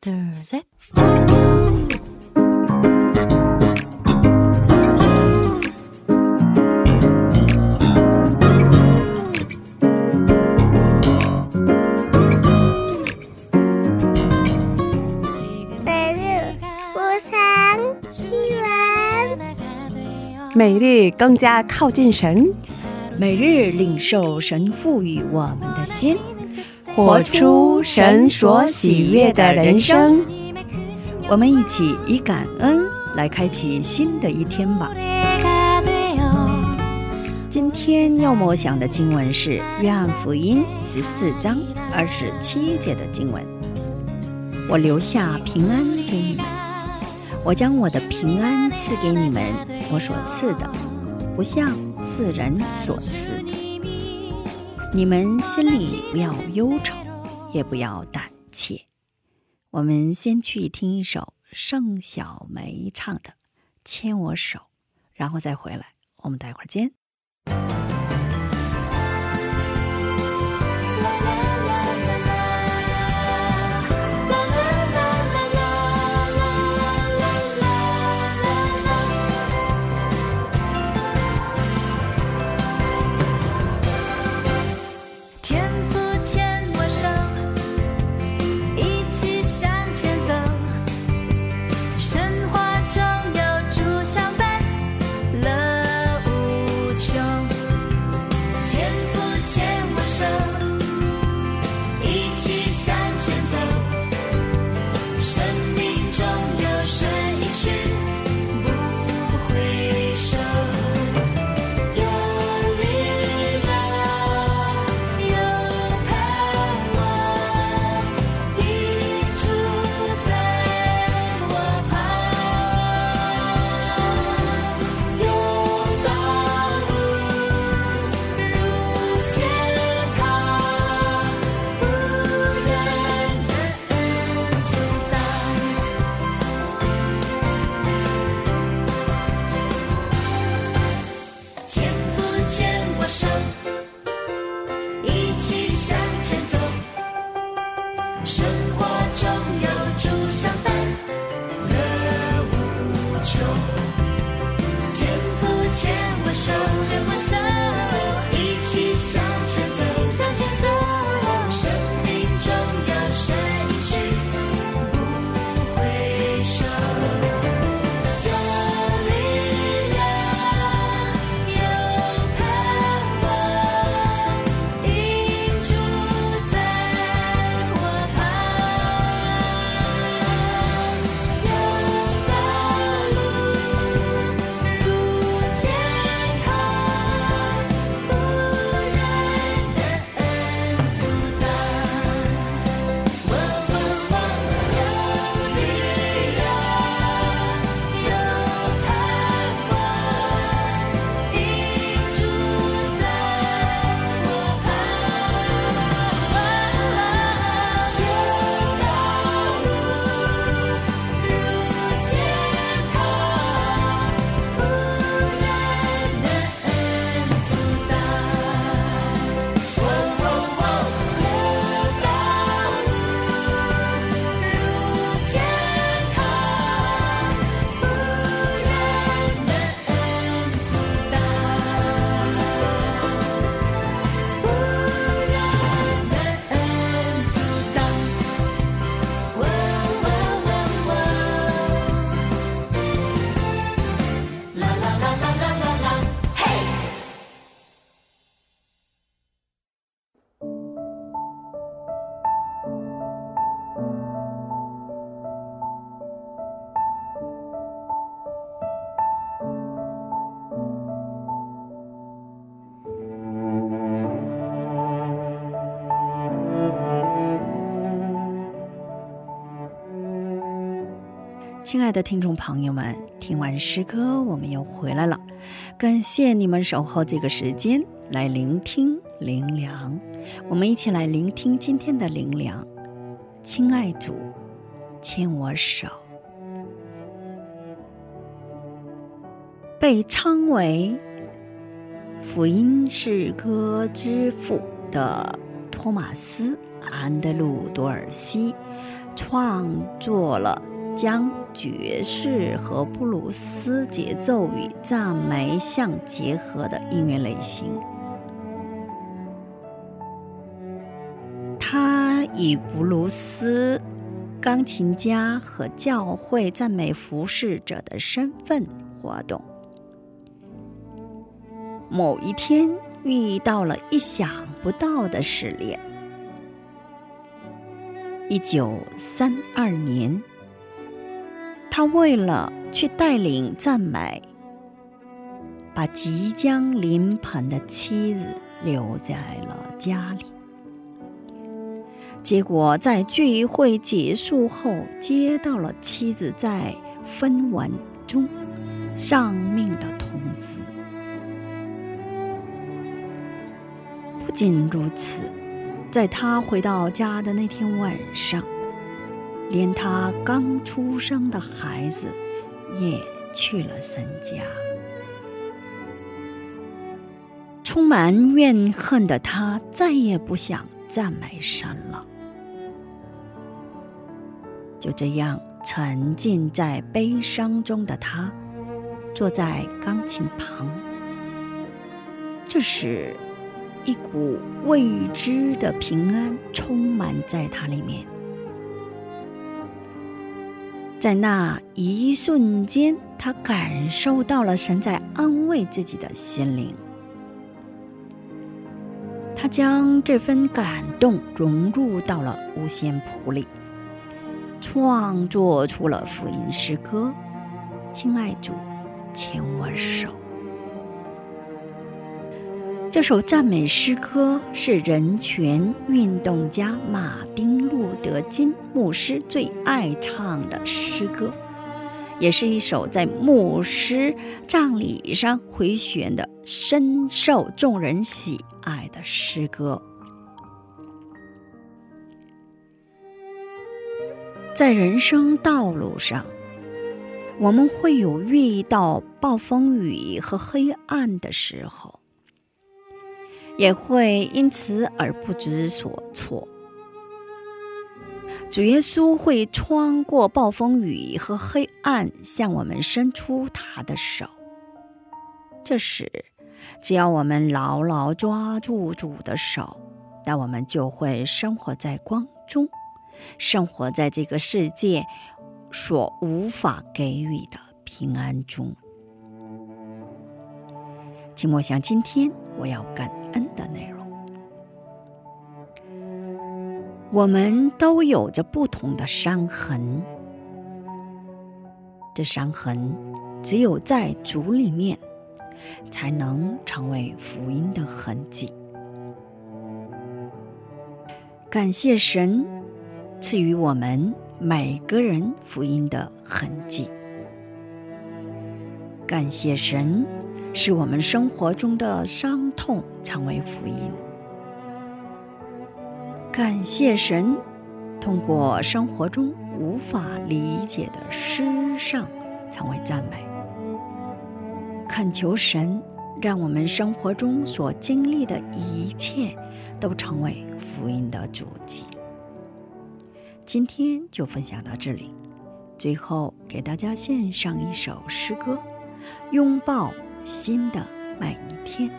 there's a 每日更加靠近神，每日领受神赋予我们的心。活出神所喜悦的人生。我们一起以感恩来开启新的一天吧。今天要默想的经文是《约翰福音》十四章二十七节的经文。我留下平安给你们，我将我的平安赐给你们，我所赐的，不像世人所赐的。你们心里不要忧愁，也不要胆怯。我们先去听一首盛小梅唱的《牵我手》，然后再回来。我们待会儿见。亲爱的听众朋友们，听完诗歌，我们又回来了。感谢你们守候这个时间来聆听灵粮。我们一起来聆听今天的灵粮。亲爱主，牵我手。被称为福音诗歌之父的托马斯·安德鲁·多尔西，创作了将爵士和布鲁斯节奏与赞美相结合的音乐类型。他以布鲁斯钢琴家和教会赞美服侍者的身份活动。某一天遇到了意想不到的试炼。一九三二年，他为了去带领赞美，把即将临盆的妻子留在了家里。结果在聚会结束后，接到了妻子在分娩中丧命的通知。不仅如此。在他回到家的那天晚上，连他刚出生的孩子也去了森家。充满怨恨的他再也不想赞美神了。就这样沉浸在悲伤中的他，坐在钢琴旁。这时。一股未知的平安充满在他里面，在那一瞬间，他感受到了神在安慰自己的心灵。他将这份感动融入到了五线谱里，创作出了福音诗歌。亲爱主，牵我手。这首赞美诗歌是人权运动家马丁·德·金牧师最爱唱的诗歌，也是一首在牧师葬礼上回旋的、深受众人喜爱的诗歌。在人生道路上，我们会有遇到暴风雨和黑暗的时候。也会因此而不知所措。主耶稣会穿过暴风雨和黑暗，向我们伸出他的手。这时，只要我们牢牢抓住主的手，那我们就会生活在光中，生活在这个世界所无法给予的平安中。请默想今天我要感恩的内容。我们都有着不同的伤痕，这伤痕只有在主里面，才能成为福音的痕迹。感谢神赐予我们每个人福音的痕迹。感谢神。使我们生活中的伤痛成为福音。感谢神，通过生活中无法理解的诗上成为赞美。恳求神，让我们生活中所经历的一切都成为福音的主题。今天就分享到这里，最后给大家献上一首诗歌，拥抱。新的每一天，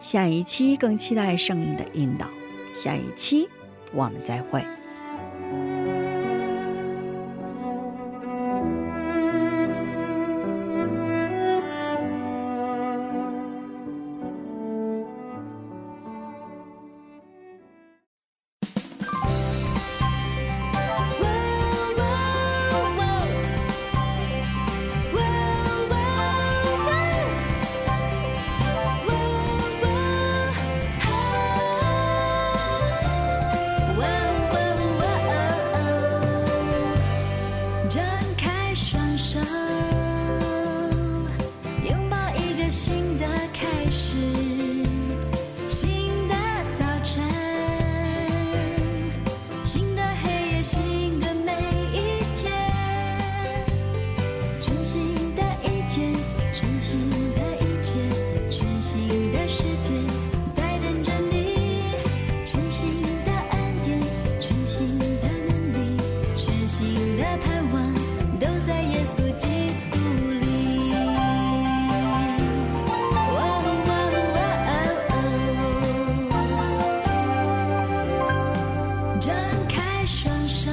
下一期更期待圣灵的引导。下一期我们再会。张开双手，